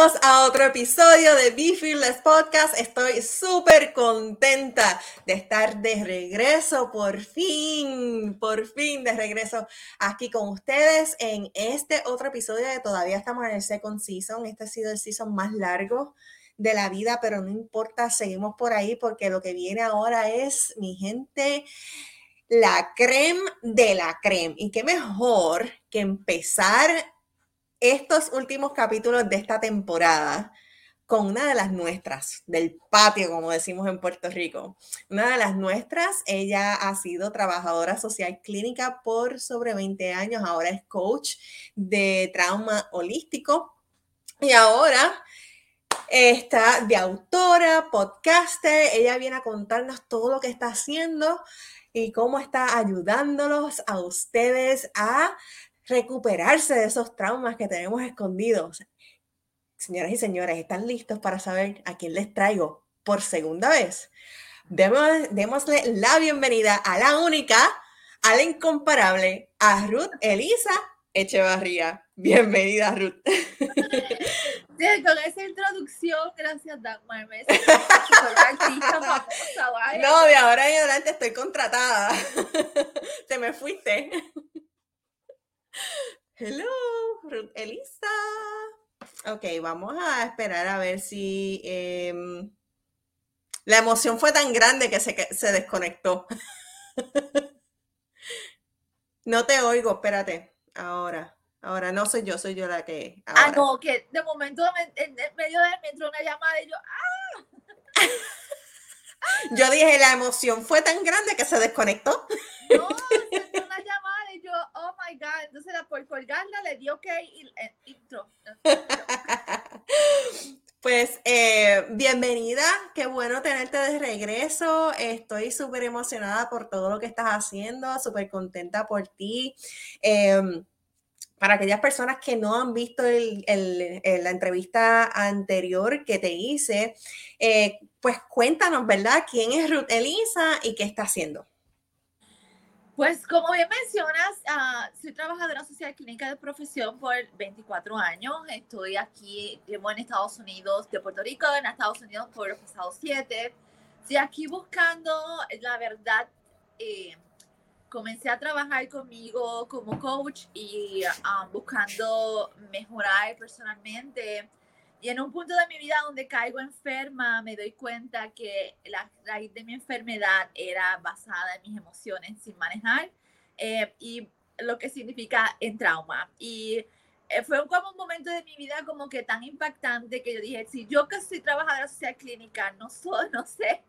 Bienvenidos a otro episodio de Fearless Podcast. Estoy súper contenta de estar de regreso, por fin, por fin de regreso aquí con ustedes en este otro episodio de todavía estamos en el second season. Este ha sido el season más largo de la vida, pero no importa, seguimos por ahí porque lo que viene ahora es, mi gente, la creme de la creme. Y qué mejor que empezar estos últimos capítulos de esta temporada con una de las nuestras, del patio, como decimos en Puerto Rico. Una de las nuestras, ella ha sido trabajadora social clínica por sobre 20 años, ahora es coach de trauma holístico y ahora está de autora, podcaster, ella viene a contarnos todo lo que está haciendo y cómo está ayudándolos a ustedes a recuperarse de esos traumas que tenemos escondidos. Señoras y señores, ¿están listos para saber a quién les traigo por segunda vez? démosle la bienvenida a la única, a la incomparable, a Ruth Elisa Echevarría. Bienvenida, Ruth. con esa introducción, gracias, Dagmar. no, de ahora en adelante estoy contratada. Te me fuiste. Hello, Elisa. Ok, vamos a esperar a ver si em, la emoción fue tan grande que se, se desconectó. no te oigo, espérate. Ahora, ahora no soy yo, soy yo la que. Ah, no, que de momento en, medio de me entró una llamada y yo, ¡ah! yo dije, la emoción fue tan grande que se desconectó. No, entonces por colgarla le dio ok y eh. Pues eh, bienvenida, qué bueno tenerte de regreso. Estoy súper emocionada por todo lo que estás haciendo, súper contenta por ti. Em, para aquellas personas que no han visto la entrevista anterior que te hice, eh, pues cuéntanos, ¿verdad? ¿Quién es Ruth Elisa y qué está haciendo? Pues como bien mencionas, uh, soy trabajadora social clínica de profesión por 24 años. Estoy aquí, llevo en Estados Unidos, de Puerto Rico, en Estados Unidos por los pasados siete. Estoy aquí buscando, la verdad, eh, comencé a trabajar conmigo como coach y ah, buscando mejorar personalmente y en un punto de mi vida donde caigo enferma, me doy cuenta que la raíz de mi enfermedad era basada en mis emociones sin manejar eh, y lo que significa en trauma. Y eh, fue como un momento de mi vida como que tan impactante que yo dije, si yo que soy trabajadora social clínica, no soy, no sé,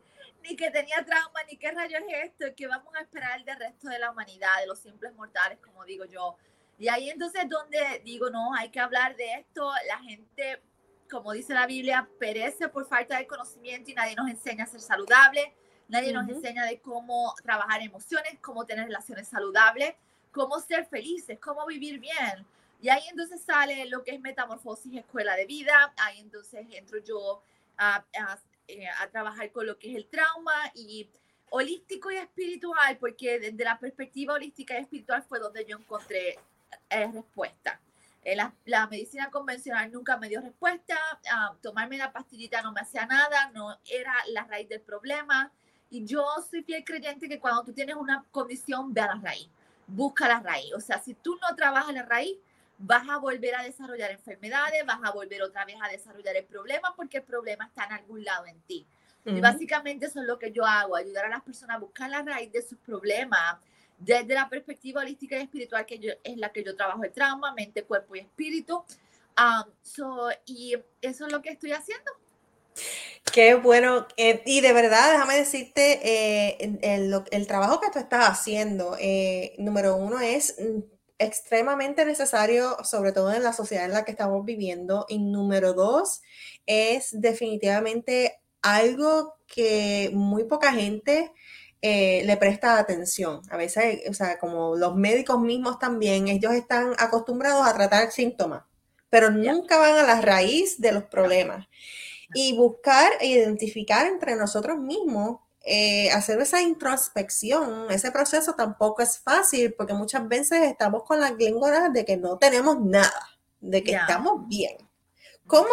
ni que tenía trauma, ni qué rayos es esto, que vamos a esperar del resto de la humanidad, de los simples mortales, como digo yo. Y ahí entonces donde digo, no, hay que hablar de esto, la gente como dice la Biblia, perece por falta de conocimiento y nadie nos enseña a ser saludable, nadie nos enseña de cómo trabajar emociones, cómo tener relaciones saludables, cómo ser felices, cómo vivir bien. Y ahí entonces sale lo que es metamorfosis escuela de vida, ahí entonces entro yo a, eh, trabajar con lo que es el trauma y holístico y espiritual, porque desde la perspectiva holística y espiritual fue donde yo encontré eh, respuesta. Eh, la, medicina convencional nunca me dio respuesta, ah, tomarme la pastillita no me hacía nada, no era la raíz del problema. Y yo soy fiel creyente que cuando tú tienes una condición, ve a la raíz, busca la raíz. O sea, si tú no trabajas la raíz, vas a volver a desarrollar enfermedades, vas a volver otra vez a desarrollar el problema porque el problema está en algún lado en ti. Y básicamente eso es lo que yo hago, ayudar a las personas a buscar la raíz de sus problemas, desde la perspectiva holística y espiritual, que yo, es la que yo trabajo el trauma, mente, cuerpo y espíritu. Um, y eso es lo que estoy haciendo. Qué bueno. Eh, y de verdad, déjame decirte, eh, el, el, trabajo que tú estás haciendo, eh, número uno, es extremadamente necesario, sobre todo en la sociedad en la que estamos viviendo. Y número dos, es definitivamente algo que muy poca gente eh, le presta atención. A veces, o sea, como los médicos mismos también, ellos están acostumbrados a tratar síntomas, pero nunca van a la raíz de los problemas. Y buscar e identificar entre nosotros mismos, eh, hacer esa introspección, ese proceso tampoco es fácil porque muchas veces estamos con las glíngoras de que no tenemos nada, de que estamos bien. ¿Cómo,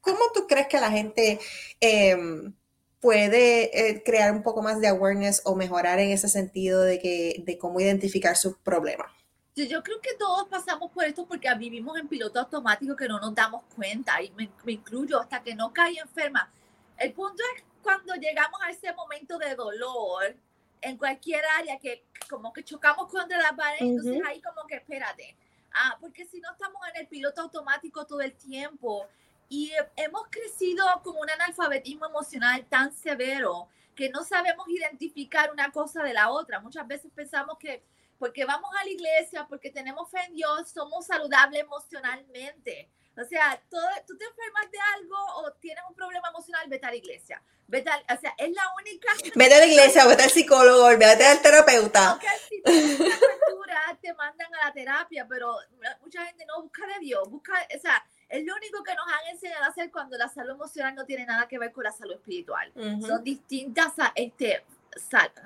cómo tú crees que la gente em, puede eh, crear un poco más de awareness o mejorar en ese sentido de, que, de cómo identificar sus problemas? Yo creo que todos pasamos por esto porque vivimos en piloto automático que no nos damos cuenta y me, me incluyo hasta que no cae enferma. El punto es cuando llegamos a ese momento de dolor en cualquier área que como que chocamos contra la pared, entonces ahí como que espérate. Ah, porque si no estamos en el piloto automático todo el tiempo y hemos crecido con un analfabetismo emocional tan severo que no sabemos identificar una cosa de la otra. Muchas veces pensamos que porque vamos a la iglesia, porque tenemos fe en Dios, somos saludables emocionalmente. O sea, todo, tú te enfermas de algo o tienes un problema emocional, vete a la iglesia. Vete a, o sea, es la única. Vete a la iglesia, vete al psicólogo, vete al terapeuta. Ok, si tienes una te mandan a la terapia, pero mucha gente no busca de Dios, busca, o sea, es lo único que nos han enseñado a hacer cuando la salud emocional no tiene nada que ver con la salud espiritual. Son distintas este,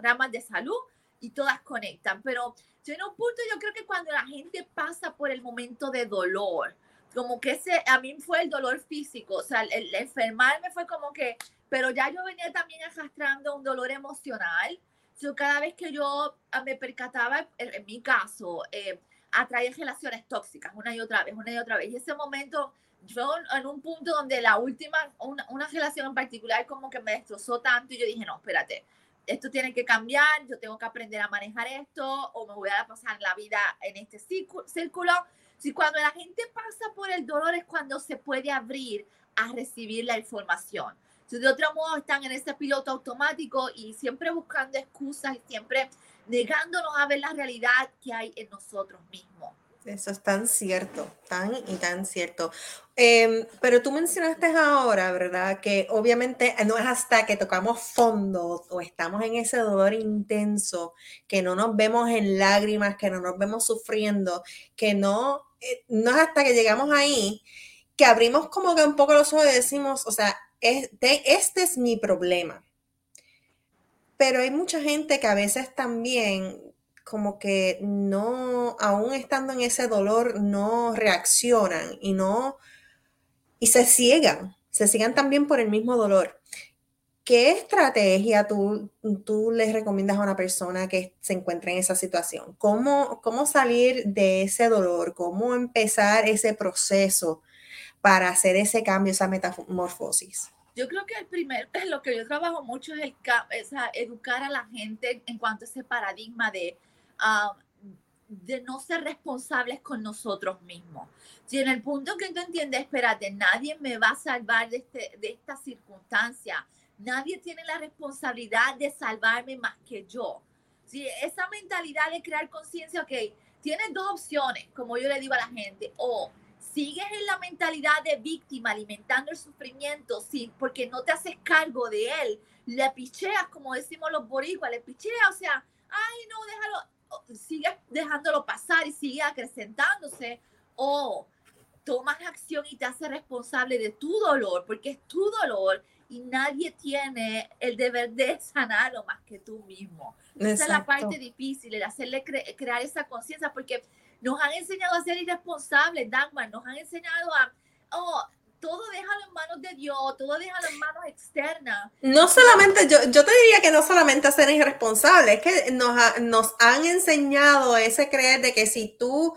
ramas de salud y todas conectan. Pero yo en un punto yo creo que cuando la gente pasa por el momento de dolor, como que ese, a mí fue el dolor físico, o sea, el, enfermarme fue como que, pero ya yo venía también arrastrando un dolor emocional. Yo cada vez que yo ah, me percataba, en, mi caso, eh, atraía relaciones tóxicas una y otra vez, una y otra vez. Y ese momento, yo en un punto donde la última, una, una relación en particular como que me destrozó tanto y yo dije, no, espérate, esto tiene que cambiar, yo tengo que aprender a manejar esto o me voy a pasar la vida en este círculo. Si cuando la gente pasa por el dolor es cuando se puede abrir a recibir la información. Si de otro modo están en ese piloto automático y siempre buscando excusas y siempre negándonos a ver la realidad que hay en nosotros mismos. Eso es tan cierto, tan y tan cierto. Em, pero tú mencionaste ahora, ¿verdad? Que obviamente no es hasta que tocamos fondo o estamos en ese dolor intenso, que no nos vemos en lágrimas, que no nos vemos sufriendo, que no, eh, no es hasta que llegamos ahí que abrimos como que un poco los ojos y decimos, o sea, este, este es mi problema. Pero hay mucha gente que a veces también como que no, aún estando en ese dolor, no reaccionan y no, y se ciegan, se ciegan también por el mismo dolor. ¿Qué estrategia tú, tú les recomiendas a una persona que se encuentra en esa situación? ¿Cómo, ¿Cómo salir de ese dolor? ¿Cómo empezar ese proceso para hacer ese cambio, esa metamorfosis? Yo creo que el primer, lo que yo trabajo mucho es, el, es educar a la gente en cuanto a ese paradigma de de no ser responsables con nosotros mismos. Si en el punto que tú entiendes, espérate, nadie me va a salvar de, este, de esta circunstancia, nadie tiene la responsabilidad de salvarme más que yo. Si esa mentalidad de crear conciencia, ok, tienes dos opciones, como yo le digo a la gente, o sigues en la mentalidad de víctima, alimentando el sufrimiento, sí, porque no te haces cargo de él, le picheas, como decimos los boricuas, le picheas, o sea, ay, no, déjalo, sigue dejándolo pasar y sigue acrecentándose. O tomas acción y te haces responsable de tu dolor, porque es tu dolor y nadie tiene el deber de sanarlo más que tú mismo. Esa es la parte difícil, el hacerle crear esa conciencia, porque nos han enseñado a ser irresponsables, Dagmar, nos han enseñado a, oh, todo déjalo en manos de Dios, todo déjalo en manos externas. No solamente, yo, yo te diría que no solamente ser irresponsable, es que nos, nos han enseñado ese creer de que si tú,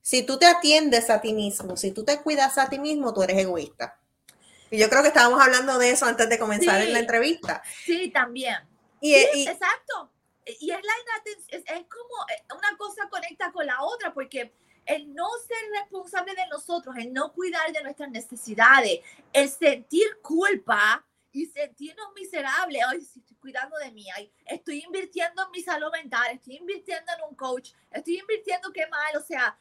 si tú te atiendes a ti mismo, si tú te cuidas a ti mismo, tú eres egoísta. Y yo creo que estábamos hablando de eso antes de comenzar en la entrevista. Sí, también. Y, exacto. Y es, la, es, es como eh, una cosa conecta con la otra, porque el no ser responsable de nosotros, el no cuidar de nuestras necesidades, el sentir culpa y sentirnos miserables, ay, si estoy cuidando de mí, ay, estoy invirtiendo en mi salud mental, estoy invirtiendo en un coach, estoy invirtiendo qué mal, o sea,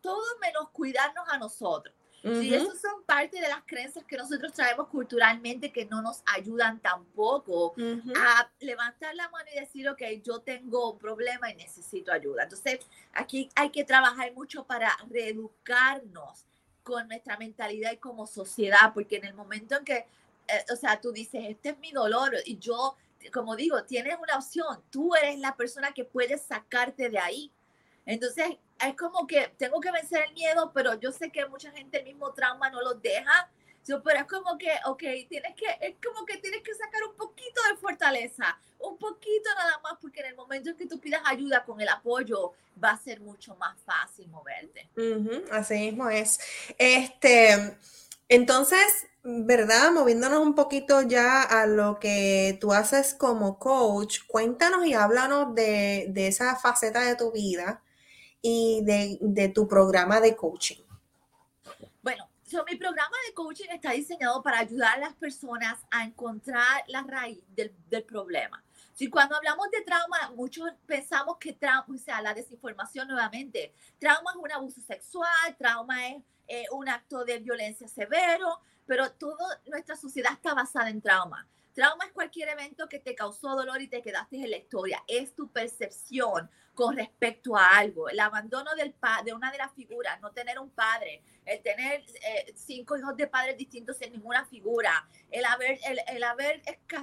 todo menos cuidarnos a nosotros. Y eso son parte de las creencias que nosotros traemos culturalmente que no nos ayudan tampoco a levantar la mano y decir, ok, yo tengo un problema y necesito ayuda. Entonces, aquí hay que trabajar mucho para reeducarnos con nuestra mentalidad y como sociedad, porque en el momento en que, eh, o sea, tú dices, este es mi dolor y yo, como digo, tienes una opción, tú eres la persona que puede sacarte de ahí. Entonces, es como que tengo que vencer el miedo, pero yo sé que mucha gente el mismo trauma no los deja. pero es como que, ok, tienes que, es como que tienes que sacar un poquito de fortaleza, un poquito nada más, porque en el momento en que tú pidas ayuda con el apoyo, va a ser mucho más fácil moverte. así mismo es. Este, entonces, ¿verdad? Moviéndonos un poquito ya a lo que tú haces como coach, cuéntanos y háblanos de, de esa faceta de tu vida y de, tu programa de coaching. Bueno, mi programa de coaching está diseñado para ayudar a las personas a encontrar la raíz del, del problema. Si cuando hablamos de trauma, muchos pensamos que trauma, o sea, la desinformación nuevamente, trauma es un abuso sexual, trauma es eh, un acto de violencia severo, pero toda nuestra sociedad está basada en trauma. Trauma es cualquier evento que te causó dolor y te quedaste en la historia. Es tu percepción con respecto a algo. El abandono del de una de las figuras, no tener un padre, el tener eh, cinco hijos de padres distintos en ninguna figura, el haber, el, haber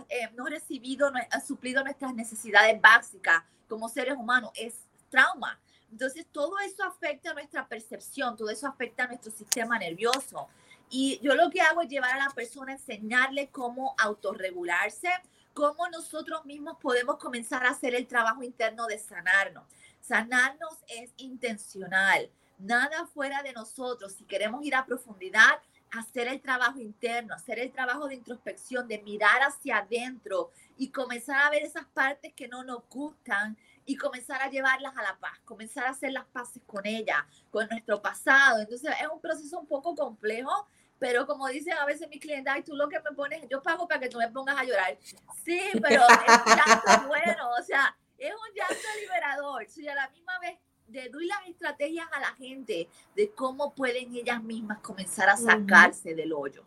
eh, no recibido, no, suplido nuestras necesidades básicas como seres humanos es trauma. Entonces, todo eso afecta nuestra percepción, todo eso afecta a nuestro sistema nervioso. Y yo lo que hago es llevar a la persona a enseñarle cómo autorregularse, cómo nosotros mismos podemos comenzar a hacer el trabajo interno de sanarnos. Sanarnos es intencional, nada fuera de nosotros. Si queremos ir a profundidad, hacer el trabajo interno, hacer el trabajo de introspección, de mirar hacia adentro y comenzar a ver esas partes que no nos gustan y comenzar a llevarlas a la paz, comenzar a hacer las paces con ella, con nuestro pasado. Entonces es un proceso un poco complejo, pero como dicen a veces mis clientes, ay, tú lo que me pones, yo pago para que tú me pongas a llorar. Sí, pero es llanto bueno, o sea, es un llanto liberador. Y a la misma vez le doy las estrategias a la gente de cómo pueden ellas mismas comenzar a sacarse del hoyo.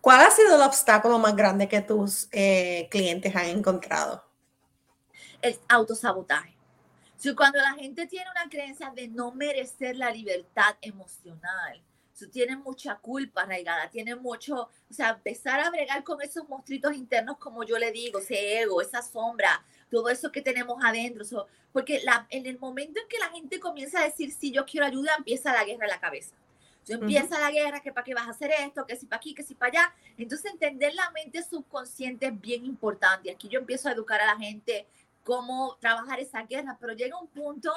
¿Cuál ha sido el obstáculo más grande que tus eh, clientes han encontrado? El autosabotaje. Si cuando la gente tiene una creencia de no merecer la libertad emocional, tienen mucha culpa arraigada, tienen mucho, o sea, empezar a bregar con esos monstruitos internos, como yo le digo, ese ego, esa sombra, todo eso que tenemos adentro. porque la, en el momento en que la gente comienza a decir, sí, yo quiero ayuda, empieza la guerra en la cabeza. Entonces, empieza la guerra, que para qué vas a hacer esto, que si para aquí, que si para allá. Entonces, entender la mente subconsciente es bien importante. Aquí yo empiezo a educar a la gente cómo trabajar esa guerra, pero llega un punto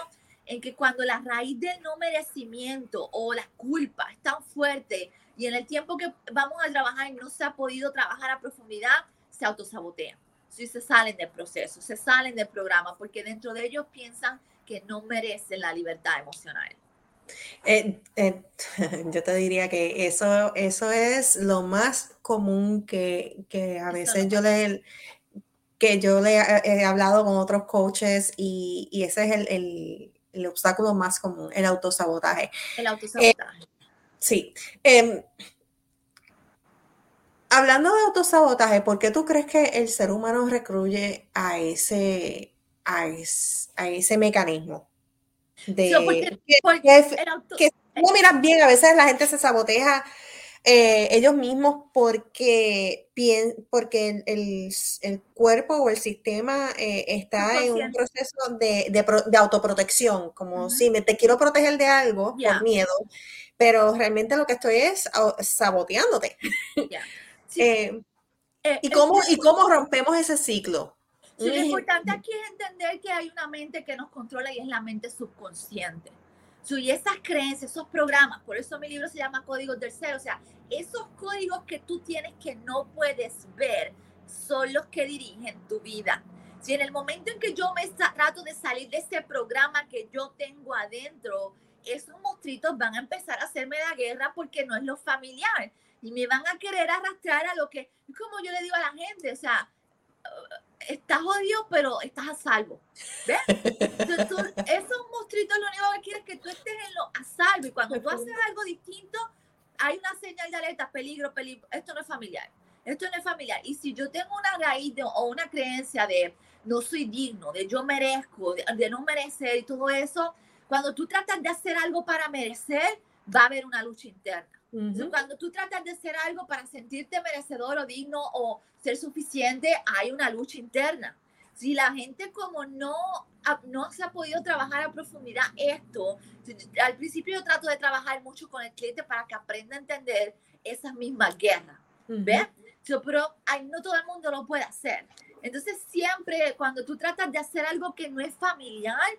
en que cuando la raíz del no merecimiento o la culpa es tan fuerte y en el tiempo que vamos a trabajar no se ha podido trabajar a profundidad, se autosabotean. Si se salen del proceso, se salen del programa, porque dentro de ellos piensan que no merecen la libertad emocional. Eh, eh, yo te diría que eso, eso es lo más común que, que a veces yo le que yo le he, hablado con otros coaches y, y ese es el, el obstáculo más común, el autosabotaje. El autosabotaje. Eh, sí. Em, hablando de autosabotaje, ¿por qué tú crees que el ser humano recruye a ese, a, ese mecanismo? De, que, no miras bien, a veces la gente se sabotea eh, ellos mismos porque, porque el, el, cuerpo o el sistema eh, está en un proceso de, de, autoprotección, como si me te quiero proteger de algo por miedo, pero realmente lo que estoy es saboteándote. Eh, ¿y, cómo, ¿Y cómo rompemos ese ciclo? lo importante aquí es entender que hay una mente que nos controla y es la mente subconsciente. Y esas creencias, esos programas, por eso mi libro se llama Códigos del Ser, o sea, esos códigos que tú tienes que no puedes ver son los que dirigen tu vida. Si en el momento en que yo me trato de salir de ese programa que yo tengo adentro, esos monstruitos van a empezar a hacerme la guerra porque no es lo familiar y me van a querer arrastrar a lo que, como yo le digo a la gente, o sea, estás jodido, pero estás a salvo. ¿Ves? esos monstruitos lo único que quieren es que tú estés en lo, a salvo. Y cuando tú haces algo distinto, hay una señal de alerta, peligro, peligro. Esto no es familiar. Esto no es familiar. Y si yo tengo una raíz o una creencia de no soy digno, de yo merezco, de, no merecer y todo eso, cuando tú tratas de hacer algo para merecer, va a haber una lucha interna. Cuando tú tratas de hacer algo para sentirte merecedor o digno o ser suficiente, hay una lucha interna. Si la gente como no, no se ha podido trabajar a profundidad esto, al principio yo trato de trabajar mucho con el cliente para que aprenda a entender esas mismas guerras, ¿ves? pero no todo el mundo lo puede hacer. Entonces siempre cuando tú tratas de hacer algo que no es familiar,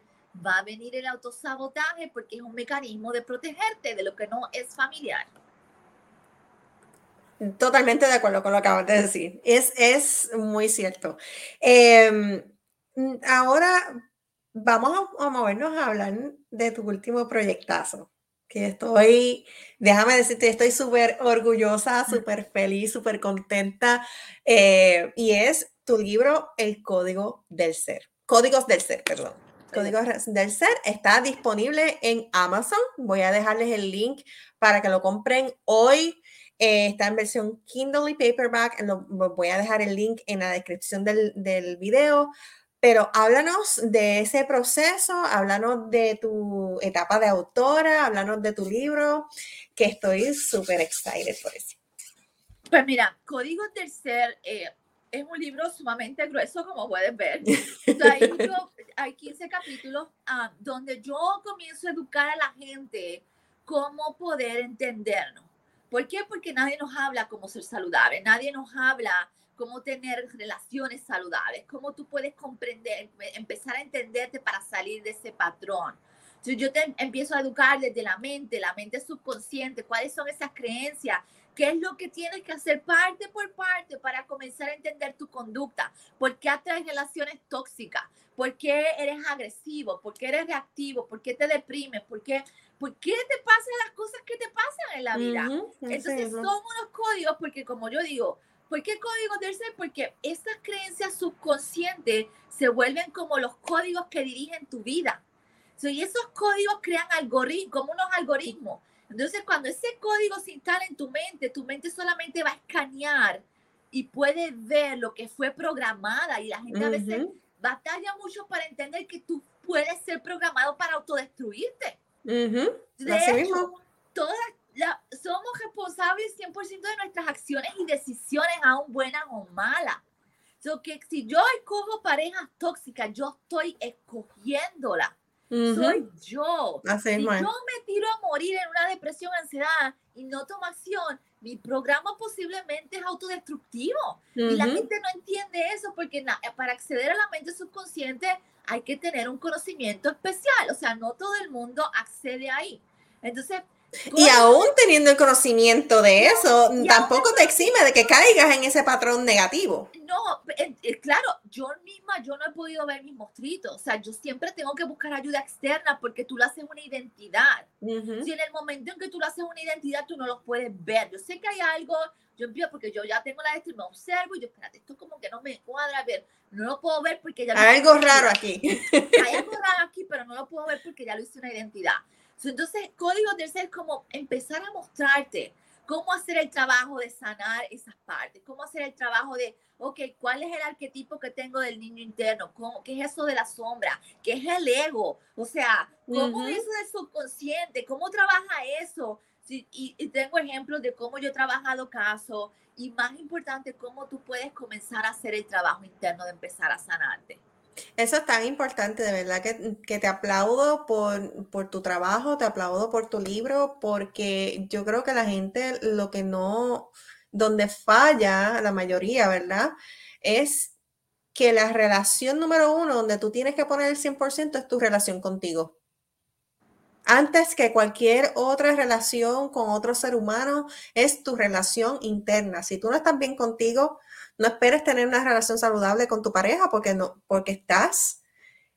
va a venir el autosabotaje porque es un mecanismo de protegerte de lo que no es familiar. Totalmente de acuerdo con lo que acabas de decir. Es, es muy cierto. Em, ahora vamos a, movernos a hablar de tu último proyectazo, que estoy, déjame decirte, estoy súper orgullosa, súper feliz, súper contenta, eh, y es tu libro El Código del Ser. Códigos del Ser, perdón. Códigos del Ser está disponible en Amazon. Voy a dejarles el link para que lo compren hoy. Eh, está en versión Kindle y paperback. Lo, voy a dejar el link en la descripción del, del video pero háblanos de ese proceso, háblanos de tu etapa de autora, háblanos de tu libro, que estoy súper excited por eso. Pues mira, Código Tercer eh, es un libro sumamente grueso, como puedes ver. hay, 15 capítulos ah, donde yo comienzo a educar a la gente cómo poder entendernos. ¿Por qué? Porque nadie nos habla cómo ser saludable, nadie nos habla cómo tener relaciones saludables, cómo tú puedes comprender, empezar a entenderte para salir de ese patrón. Entonces yo te empiezo a educar desde la mente, la mente subconsciente, cuáles son esas creencias, qué es lo que tienes que hacer parte por parte para comenzar a entender tu conducta, por qué atraes relaciones tóxicas, por qué eres agresivo, por qué eres reactivo, por qué te deprimes, por qué, por qué te pasan las cosas que te pasan en la vida. Entonces son unos códigos porque como yo digo, ¿Por qué códigos del ser? Porque estas creencias subconscientes se vuelven como los códigos que dirigen tu vida. y esos códigos crean algoritmos, como unos algoritmos. Entonces, cuando ese código se instala en tu mente, tu mente solamente va a escanear y puede ver lo que fue programada. Y la gente a veces batalla mucho para entender que tú puedes ser programado para autodestruirte. De hecho, todas somos responsables 100% de nuestras acciones y decisiones, aún buenas o malas. So que si yo escojo parejas tóxicas, yo estoy escogiéndola. Soy yo. si yo me tiro a morir en una depresión, ansiedad y no tomo acción, mi programa posiblemente es autodestructivo. Y la gente no entiende eso porque para acceder a la mente subconsciente hay que tener un conocimiento especial. O sea, no todo el mundo accede ahí. Entonces, y aún teniendo el conocimiento de eso, tampoco te exime de que caigas en ese patrón negativo. No, eh, eh, claro, yo misma, yo no he podido ver mis mostritos. O sea, yo siempre tengo que buscar ayuda externa porque tú lo haces una identidad. Si en el momento en que tú lo haces una identidad, tú no lo puedes ver. Yo sé que hay algo, yo empiezo porque yo ya tengo la de me observo y yo, espérate, esto como que no me cuadra, a ver, no lo puedo ver porque ya... Hay algo raro aquí. Hay algo raro aquí, pero no lo puedo ver porque ya lo hice una identidad. Entonces, código ser es como empezar a mostrarte cómo hacer el trabajo de sanar esas partes, cómo hacer el trabajo de, ok, ¿cuál es el arquetipo que tengo del niño interno? ¿Cómo, ¿Qué es eso de la sombra? ¿Qué es el ego? O sea, ¿cómo es eso del subconsciente? ¿Cómo trabaja eso? y, y, tengo ejemplos de cómo yo he trabajado casos y más importante, cómo tú puedes comenzar a hacer el trabajo interno de empezar a sanarte. Eso es tan importante, de verdad que, te aplaudo por, tu trabajo, te aplaudo por tu libro, porque yo creo que la gente lo que no, donde falla la mayoría, ¿verdad? Es que la relación número uno, donde tú tienes que poner el 100% es tu relación contigo. Antes que cualquier otra relación con otro ser humano, es tu relación interna. Si tú no estás bien contigo, no esperes tener una relación saludable con tu pareja porque, no, porque estás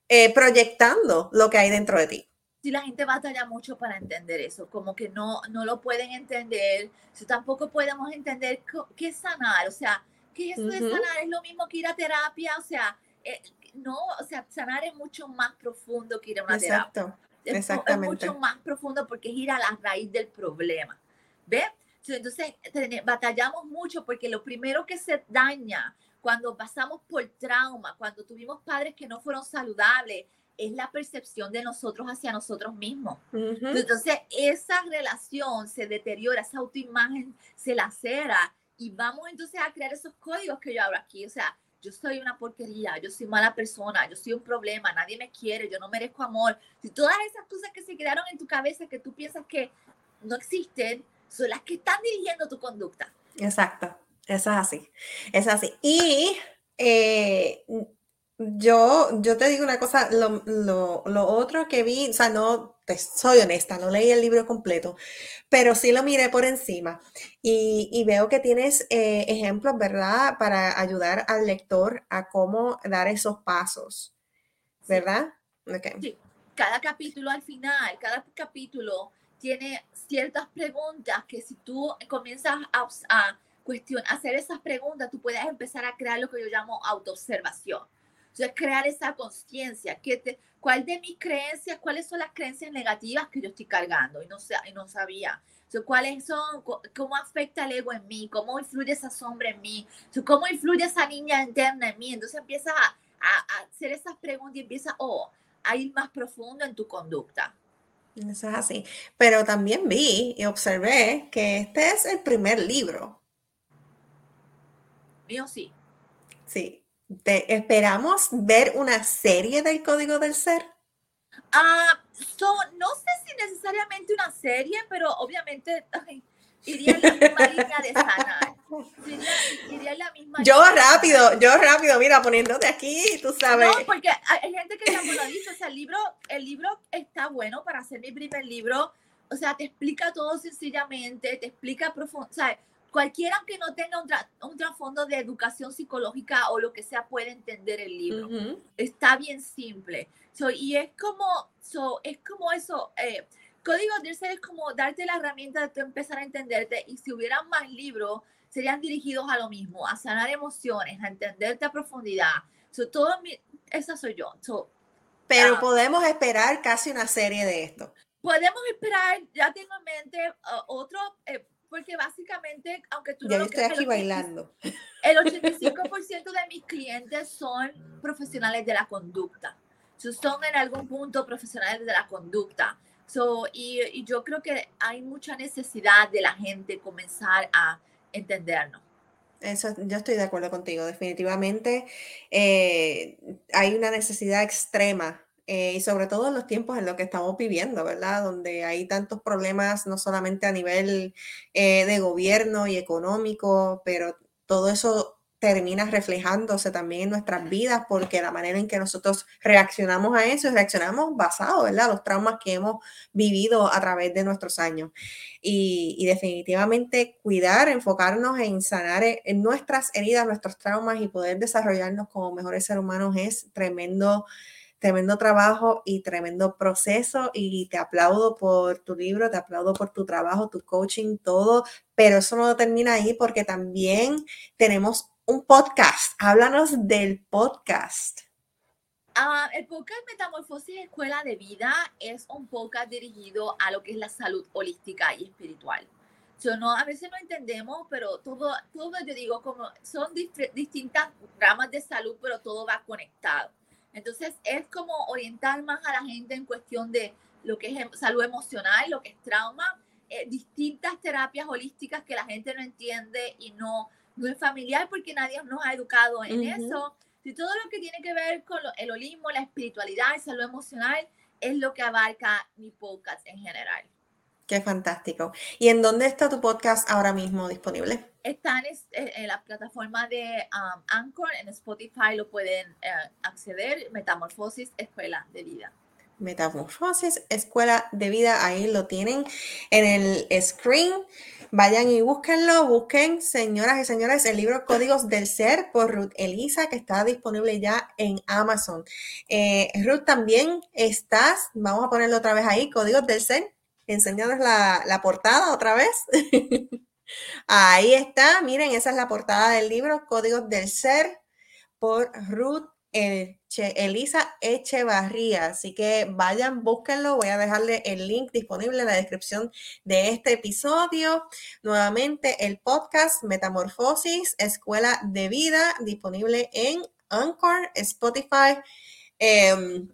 eh, proyectando lo que hay dentro de ti. Si la gente batalla mucho para entender eso, como que no, no lo pueden entender, si tampoco podemos entender qué es sanar, o sea, ¿qué es eso de sanar? Es lo mismo que ir a terapia, o sea, eh, no, o sea, sanar es mucho más profundo que ir a una Exacto. terapia. Exactamente. Es mucho más profundo porque es ir a la raíz del problema. ¿Ves? Entonces, batallamos mucho porque lo primero que se daña cuando pasamos por trauma, cuando tuvimos padres que no fueron saludables, es la percepción de nosotros hacia nosotros mismos. Entonces, esa relación se deteriora, esa autoimagen se lacera y vamos entonces a crear esos códigos que yo hablo aquí. O sea, yo soy una porquería, yo soy mala persona, yo soy un problema, nadie me quiere, yo no merezco amor. Si todas esas cosas que se quedaron en tu cabeza que tú piensas que no existen, son las que están dirigiendo tu conducta. Exacto, eso es así, es así. Y eh, yo, yo te digo una cosa, lo, lo, lo, otro que vi, o sea, no, te soy honesta, no leí el libro completo, pero sí lo miré por encima y, y veo que tienes eh, ejemplos, ¿verdad?, para ayudar al lector a cómo dar esos pasos, ¿verdad? Okay. Sí, cada capítulo al final, cada capítulo tiene ciertas preguntas que si tú comienzas a, cuestionar, hacer esas preguntas, tú puedes empezar a crear lo que yo llamo autoobservación entonces, crear esa conciencia, cuál de mis creencias, cuáles son las creencias negativas que yo estoy cargando y no, y no sabía. Cuáles son, cómo afecta el ego en mí, cómo influye esa sombra en mí, cómo influye esa niña interna en mí. Entonces empiezas a, a, hacer esas preguntas y empiezas oh, a ir más profundo en tu conducta. Eso es así. Pero también vi y observé que este es el primer libro. Mío sí. Sí, ¿Te esperamos ver una serie del Código del Ser? Ah, no sé si necesariamente una serie, pero obviamente iría en la misma línea de sanar. La misma yo rápido, yo rápido, mira, poniéndote aquí, tú sabes. No, porque hay gente que ya me lo ha dicho, o sea, el libro, el libro está bueno para hacer mi primer libro, o sea, te explica todo sencillamente, te explica profundo, o sea, cualquiera que no tenga un, trasfondo de educación psicológica o lo que sea puede entender el libro. Está bien simple. y es como, es como eso. Eh, Código Ser es como darte la herramienta de empezar a entenderte y si hubieran más libros, serían dirigidos a lo mismo, a sanar emociones, a entenderte a profundidad. So, todo esa soy yo. Pero ah, podemos esperar casi una serie de esto. Podemos esperar, ya tengo en mente uh, otro, eh, porque básicamente, aunque tú no lo estoy aquí el bailando. El 85% de mis clientes son profesionales de la conducta. son en algún punto profesionales de la conducta. So, y, y, yo creo que hay mucha necesidad de la gente comenzar a entendernos. Eso, yo estoy de acuerdo contigo, definitivamente eh, hay una necesidad extrema eh, y sobre todo en los tiempos en los que estamos viviendo, ¿verdad? Donde hay tantos problemas, no solamente a nivel eh, de gobierno y económico, pero todo eso termina reflejándose también en nuestras vidas porque la manera en que nosotros reaccionamos a eso, reaccionamos basado, ¿verdad? Los traumas que hemos vivido a través de nuestros años. Y, definitivamente cuidar, enfocarnos en sanar eh, nuestras heridas, nuestros traumas y poder desarrollarnos como mejores seres humanos es tremendo tremendo trabajo y tremendo proceso y te aplaudo por tu libro, te aplaudo por tu trabajo, tu coaching, todo, pero eso no termina ahí porque también tenemos un podcast. Háblanos del podcast. Ah, el podcast Metamorfosis Escuela de Vida es un podcast dirigido a lo que es la salud holística y espiritual. Yo no, a veces no entendemos, pero todo, todo yo digo, como son distintas ramas de salud, pero todo va conectado. Entonces es como orientar más a la gente en cuestión de lo que es em, salud emocional, lo que es trauma, eh, distintas terapias holísticas que la gente no entiende y no, no es familiar porque nadie nos ha educado en eso. Y todo lo que tiene que ver con el holismo, la espiritualidad y salud emocional es lo que abarca mi podcast en general. Qué fantástico. ¿Y en dónde está tu podcast ahora mismo disponible? Está en, la plataforma de um, Anchor, en Spotify lo pueden eh, acceder, Metamorfosis Escuela de Vida. Metamorfosis Escuela de Vida, ahí lo tienen en el screen. Vayan y búsquenlo, busquen, señoras y señores, el libro Códigos del Ser por Ruth Elisa, que está disponible ya en Amazon. Eh, Ruth, también estás, vamos a ponerlo otra vez ahí, Códigos del Ser enseñarles la, portada otra vez. Ahí está, miren, esa es la portada del libro, Códigos del Ser, por Ruth Elisa Echevarría. Así que vayan, búsquenlo. Voy a dejarle el link disponible en la descripción de este episodio. Nuevamente, el podcast Metamorfosis, Escuela de Vida, disponible en Anchor, Spotify. Em,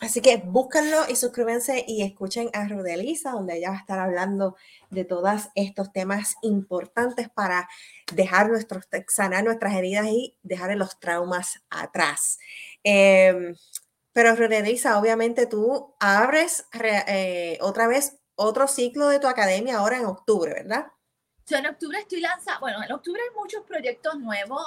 Así que búsquenlo y suscríbanse y escuchen a Rudelisa, donde ella va a estar hablando de todos estos temas importantes para dejar nuestros, sanar nuestras heridas y dejar los traumas atrás. Em, pero Rudelisa, obviamente tú abres eh, otra vez otro ciclo de tu academia ahora en octubre, ¿verdad? en octubre estoy lanzando, bueno, en octubre hay muchos proyectos nuevos.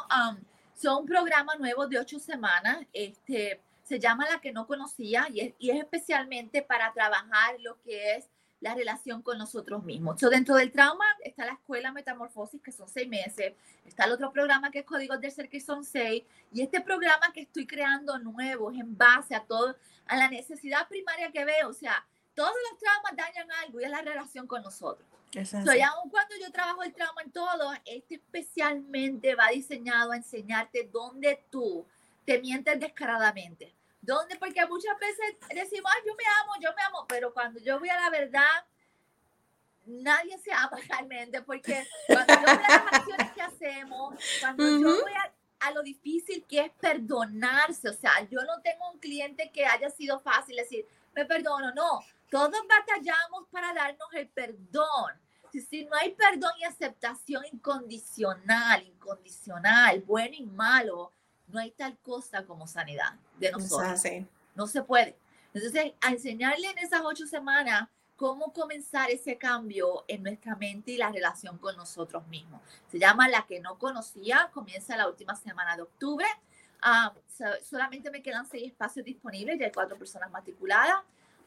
son un programa nuevo de ocho semanas. Este, se llama La que no conocía y es, y es especialmente para trabajar lo que es la relación con nosotros mismos. So, dentro del trauma está la escuela Metamorfosis, que son seis meses. Está el otro programa que es Códigos del Ser, que son seis. Y este programa que estoy creando nuevo es en base a todo, a la necesidad primaria que veo. O sea, todos los traumas dañan algo y es la relación con nosotros. So, y aun cuando yo trabajo el trauma en todo, este especialmente va diseñado a enseñarte dónde tú te mientes descaradamente. ¿Dónde? Porque muchas veces decimos, yo me amo, yo me amo, pero cuando yo voy a la verdad, nadie se ama realmente, porque cuando yo veo las acciones que hacemos, cuando yo voy a, a, lo difícil que es perdonarse, o sea, yo no tengo un cliente que haya sido fácil decir, me perdono, no, todos batallamos para darnos el perdón. Si, si no hay perdón y aceptación incondicional, incondicional, bueno y malo, no hay tal cosa como sanidad de nosotros. No se puede. Entonces, a enseñarle en esas ocho semanas cómo comenzar ese cambio en nuestra mente y la relación con nosotros mismos. Se llama La que no conocía, comienza la última semana de octubre. Ah, solamente me quedan seis espacios disponibles, ya hay cuatro personas matriculadas.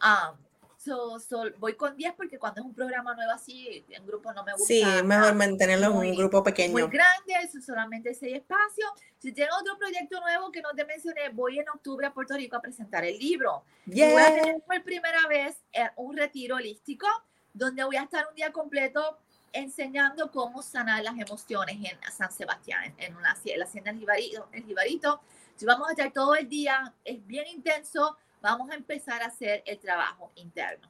Ah, So, voy con 10 porque cuando es un programa nuevo así, en grupo no me gusta. Sí, es mejor mantenerlo en un grupo pequeño. Muy grande, solamente 6 espacios. Si tiene otro proyecto nuevo que no te mencioné, voy en octubre a Puerto Rico a presentar el libro. Voy a tener por primera vez eh, un retiro holístico donde voy a estar un día completo enseñando cómo sanar las emociones en San Sebastián, en, una, en la hacienda del Jibarito. El Jibarito. Si vamos a estar todo el día, es bien intenso vamos a empezar a hacer el trabajo interno.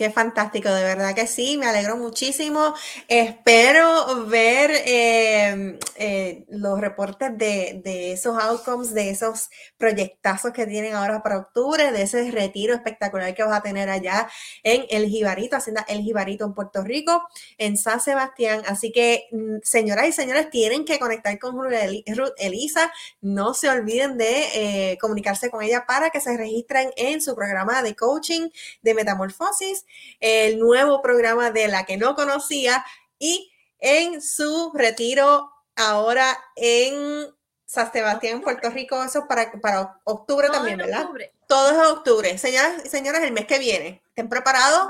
Qué fantástico, de verdad que sí, me alegro muchísimo. Espero ver eh, eh, los reportes de, esos outcomes, de esos proyectazos que tienen ahora para octubre, de ese retiro espectacular que vas a tener allá en El Jibarito, Hacienda El Jibarito en Puerto Rico, en San Sebastián. Así que, mm, señoras y señores, tienen que conectar con Ruth Elisa. No se olviden de eh, comunicarse con ella para que se registren en su programa de coaching de metamorfosis el nuevo programa de la que no conocía y en su retiro ahora en San Sebastián, Puerto Rico, eso para, para octubre también, ¿verdad? Todo es octubre. Señoras y señores, el mes que viene, ¿estén preparados?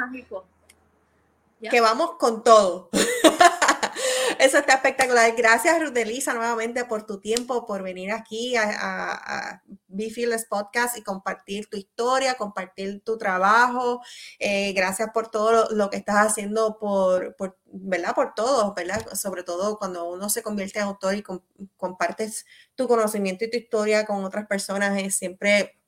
Que vamos con todo. Eso está espectacular. Gracias, Ruth Elisa, nuevamente por tu tiempo, por venir aquí a, a, Podcast y compartir tu historia, compartir tu trabajo. Eh, gracias por todo lo, que estás haciendo por, ¿verdad? Por todos, ¿verdad? Sobre todo cuando uno se convierte en autor y compartes tu conocimiento y tu historia con otras personas, es siempre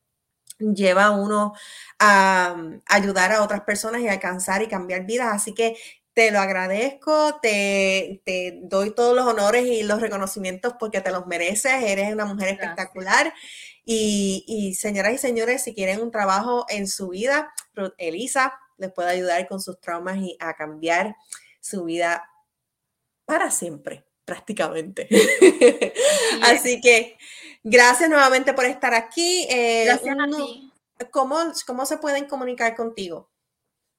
lleva a uno a, ayudar a otras personas y alcanzar y cambiar vidas. Así que te lo agradezco, te, doy todos los honores y los reconocimientos porque te los mereces, eres una mujer espectacular. Y, señoras y señores, si quieren un trabajo en su vida, Elisa les puede ayudar con sus traumas y a cambiar su vida para siempre, prácticamente. Así que gracias nuevamente por estar aquí. Eh, gracias ¿cómo, ¿Cómo se pueden comunicar contigo?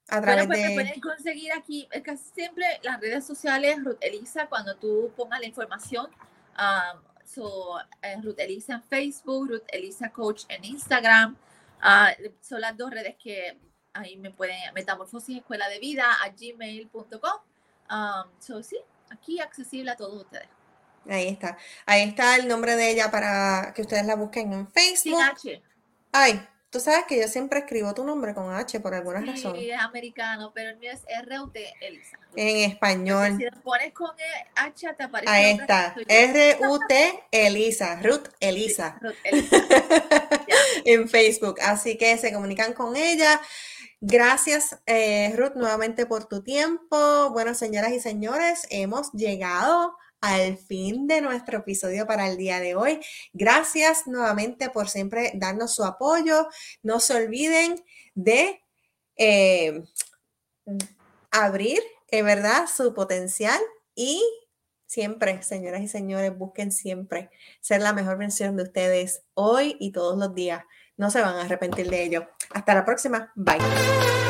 A través bueno, pues de... pueden conseguir aquí, casi siempre las redes sociales, Ruth Elisa, cuando tú pongas la información, um, so, eh, Ruth Elisa en Facebook, Ruth Elisa Coach en Instagram, uh, son las dos redes que ahí me pueden, Metamorfosis Escuela de Vida, a gmail.com. Um, so, sí, aquí accesible a todos ustedes. Ahí está. Ahí está el nombre de ella para que ustedes la busquen en Facebook. Sin H. Ay, Tú sabes que yo siempre escribo tu nombre con H por alguna razón. Sí, es americano, pero el mío es R-U-T, Elisa. En español. si lo pones con H, te aparece. Ahí está. R-U-T, Elisa. Ruth Elisa. Ruth Elisa. en Facebook. Así que se comunican con ella. Gracias, eh, Ruth, nuevamente por tu tiempo. Bueno, señoras y señores, hemos llegado al fin de nuestro episodio para el día de hoy. Gracias nuevamente por siempre darnos su apoyo. No se olviden de eh, abrir, en verdad, su potencial y siempre, señoras y señores, busquen siempre ser la mejor versión de ustedes hoy y todos los días. No se van a arrepentir de ello. Hasta la próxima. Bye.